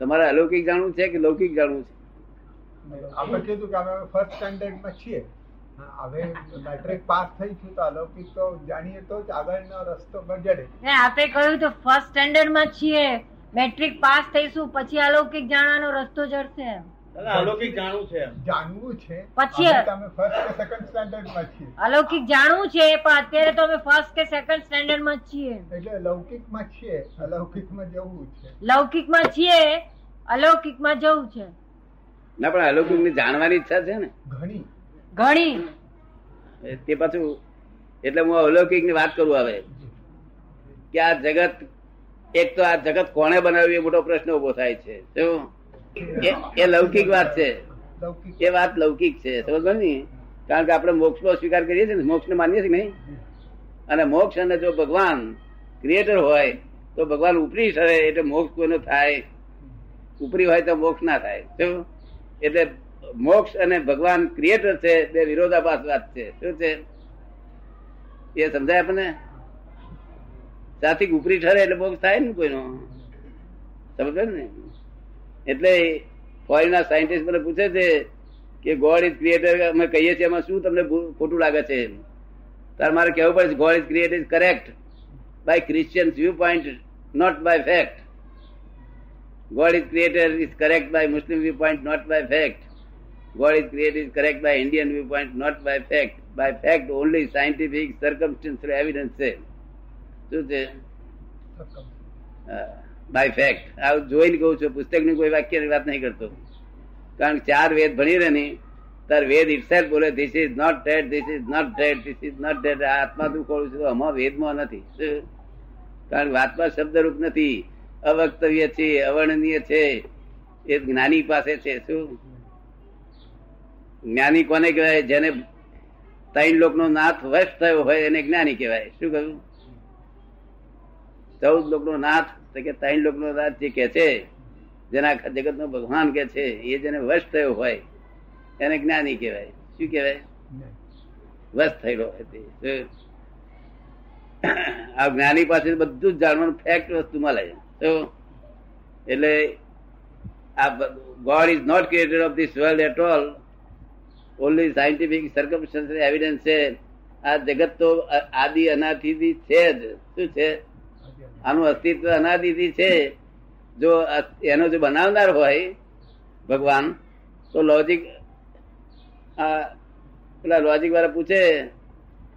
તમારે અલૌકિક જાણવું છે કે લૌકિક જાણવું છે? આપણે કીધું કે અમે ફર્સ્ટ સ્ટાન્ડર્ડમાં છીએ. હવે મેટ્રિક પાસ થઈ છું તો અલૌકિક તો જાણીએ તો જ આગળનો રસ્તો જડે ને આપે કહ્યું તો ફર્સ્ટ સ્ટેન્ડર્ડમાં છીએ. મેટ્રિક પાસ થઈશું પછી અલૌકિક જાણવાનો રસ્તો જડશે. એમ. અલૌકિક જાણવું છે જાણવું છે. પછી- અમે ફર્સ્ટ કે સેકન્ડ સ્ટાન્ડર્ડમાં છીએ. અલૌકિક જાણવું છે પણ અત્યારે તો અમે ફર્સ્ટ કે સેકન્ડ સ્ટેન્ડર્ડમાં છીએ. એટલે લૌકિકમાં છીએ અલૌકિકમાં જવું છે. લૌકિકમાં છીએ અલૌકિકમાં જવું છે. ના પણ અલૌકિકની જાણવાની ઈચ્છા છે ને. ઘણી. ઘણી. તે પાછું એટલે હું અલૌકિકની વાત કરું હવે. કે આ જગત એક તો આ જગત કોણે બનાવ્યું એ મોટો પ્રશ્ન ઊભો થાય છે. શું? એ- લૌકિક વાત છે. એ વાત લૌકિક છે સમજ ને? કારણ કે આપણે મોક્ષ નો સ્વીકાર કરીએ છીએ ને મોક્ષ ને માનીએ છીએ નહીં? અને મોક્ષ અને જો ભગવાન ક્રિએટર હોય તો ભગવાન ઉપરી ઠરે એટલે મોક્ષ કોઈનો થાય. ઉપરી હોય તો મોક્ષ ના થાય. શું? એટલે મોક્ષ અને ભગવાન ક્રિએટર છે બે વિરોધાભાસ વાત છે. શું છે? એ સમજાય આપણને? સાથી ઉપરી ઠરે એટલે મોક્ષ થાય ને કોઈનો? સમજ ને? એટલે ફોરેનના સાયન્ટિસ્ટ મને પૂછે છે કે ગોડ ઇઝ ક્રિએટર અમે કહીએ છીએ એમાં શું તમને ખોટું લાગે છે તાર મારે કહેવું પડે God is create is correct by Christian viewpoint not by fact God is creator is correct by Muslim viewpoint not by fact God is create is correct by Indian viewpoint not by fact by fact only scientific circumstance evidence છે? શું છે by fact આ જોઈને કહું છું, પુસ્તકની કોઈ વાક્યની વાત નહીં કરતો. કારણ કે ચાર વેદ ભણી રહે ને તાર વેદ ઇટસેલ્ફ બોલે this is not dead this is not dead this is not dead આત્મા તું ખોલું છું આમાં વેદમાં નથી? કારણ કે વાતમાં શબ્દરૂપ નથી. અવક્તવ્ય છે, અવર્ણનીય છે. એ જ્ઞાની પાસે છે, શું? જ્ઞાની કોને કહેવાય? જેને ત્રણ લોકનો નાથ વશ થયો હોય એને જ્ઞાની કહેવાય. શું કહ્યું? ચૌદ લોકનો નાથ તો કે ત્રણ લોકનો રાજ જે કે છે, જેના જગત નો ભગવાન કે છે, એ જેને વશ થયો હોય, એને જ્ઞાની કહેવાય. શું કહેવાય? વશ થયેલો હોય આ જ્ઞાની પાસે બધું જાણવાનું ફેક્ટ વસ્તુ મળે તો એટલે આ God is not created of this world at all only scientific circumstance evidence છે. આ જગત તો આદિ અનાદિથી છે જ. શું છે? આનું અસ્તિત્વ અનાદિથી છે. જો એનો જો બનાવનાર હોય ભગવાન તો લોજિક આ પેલા લોજિક વાળા પૂછે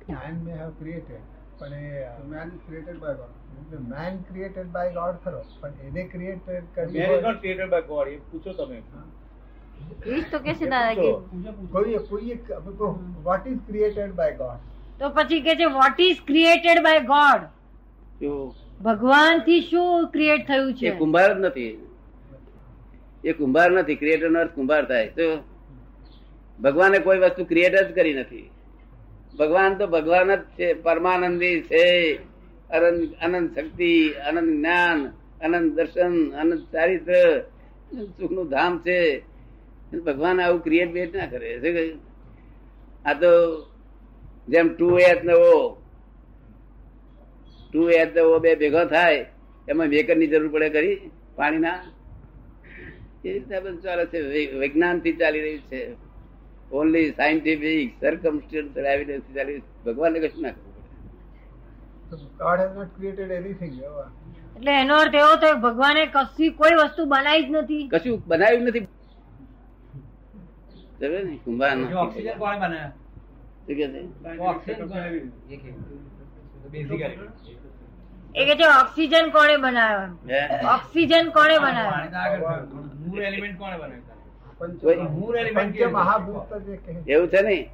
man may have created પણ એ man is created by God. Man created by ખરો પણ એને ક્રિએટ કરી ગોડ is હોય. not created એ પૂછો તમે. કે છે દાદા કે what is created by God તો પછી કે છે what is created by God જો ભગવાનથી શું ક્રિએટ થયું છે? કુંભાર જ નથી. એ કુંભાર નથી. ક્રિએટર નો કુંભાર થાય. તો ભગવાને કોઈ વસ્તુ ક્રિએટ જ કરી નથી. ભગવાન તો ભગવાન જ છે. પરમાનંદી છે. અનંત શક્તિ, અનંત જ્ઞાન, અનંત દર્શન, અનંત ચારિત્ર, સુખનું ધામ છે. ભગવાન આવું ક્રિએટ બેટ ના કરે. છે આ તો જેમ ટુ એચ ને ઓ ટુ એટ ઓ બે ભેગો થાય એમાં મેકરની જરૂર પડે કરી પાણીના? એ રીતે બધું ચાલે છે વિજ્ઞાનથી ચાલી રહ્યું છે. ઓનલી સાયન્ટિફિક સર્કમસ્ટન્શિયલ એવિડન્સ ચાલી રહ્યું છે. ભગવાનને કશું ના કરવું એટલે એનો અર્થ એવો થયો ભગવાને કશી કોઈ વસ્તુ બનાવી જ નથી. કશું બનાવ્યું નથી. કુંભાર ઓક્સિજન કોણે બનાવ્યો? ઓક્સિજન એ કે બેઝિકલી છે ઓક્સિજન કોણે બનાવ્યો? ઓક્સિજન કોણે બનાવ્યો. મૂળ એલિમેન્ટ કોણે બનાવ્યું મૂળ એલિમેન્ટ મહાભૂત એવું છે ને?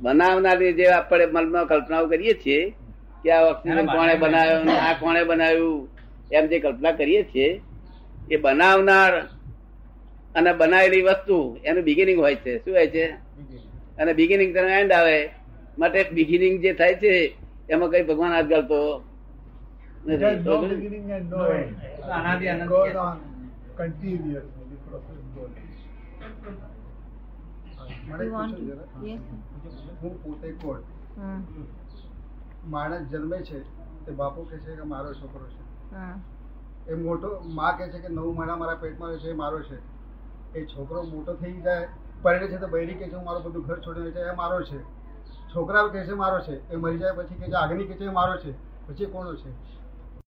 બનાવનારી જે આપણે મનમાં કલ્પનાઓ કરીએ છીએ કે આ ઓક્સિજન કોણે બનાવ્યો આ કોણે બનાવ્યું એમ જે કલ્પના કરીએ છીએ એ બનાવનાર અને બનાવેલી વસ્તુ એનું બિગિનિંગ હોય છે. શું હોય છે? અને બિગિનિંગ તરફ એન્ડ આવે. માટે બિગિનિંગ જે થાય છે એમાં કઈ ભગવાન હાથ ગાલતો માણસ જન્મે છે તે બાપુ કે છે કે મારો છોકરો છે. એ મોટો માં કે છે કે નવું મહિના મારા પેટમાં છે એ મારો છે. એ છોકરો મોટો થઈ જાય પરણે છે તો બૈરી કે છે હું મારું બધું ઘર છોડીને છે એ મારો છે. છોકરાઓ કહે છે મારો છે, એ મરી જાય પછી કે આગની કે મારો છે. પછી કોનો છે?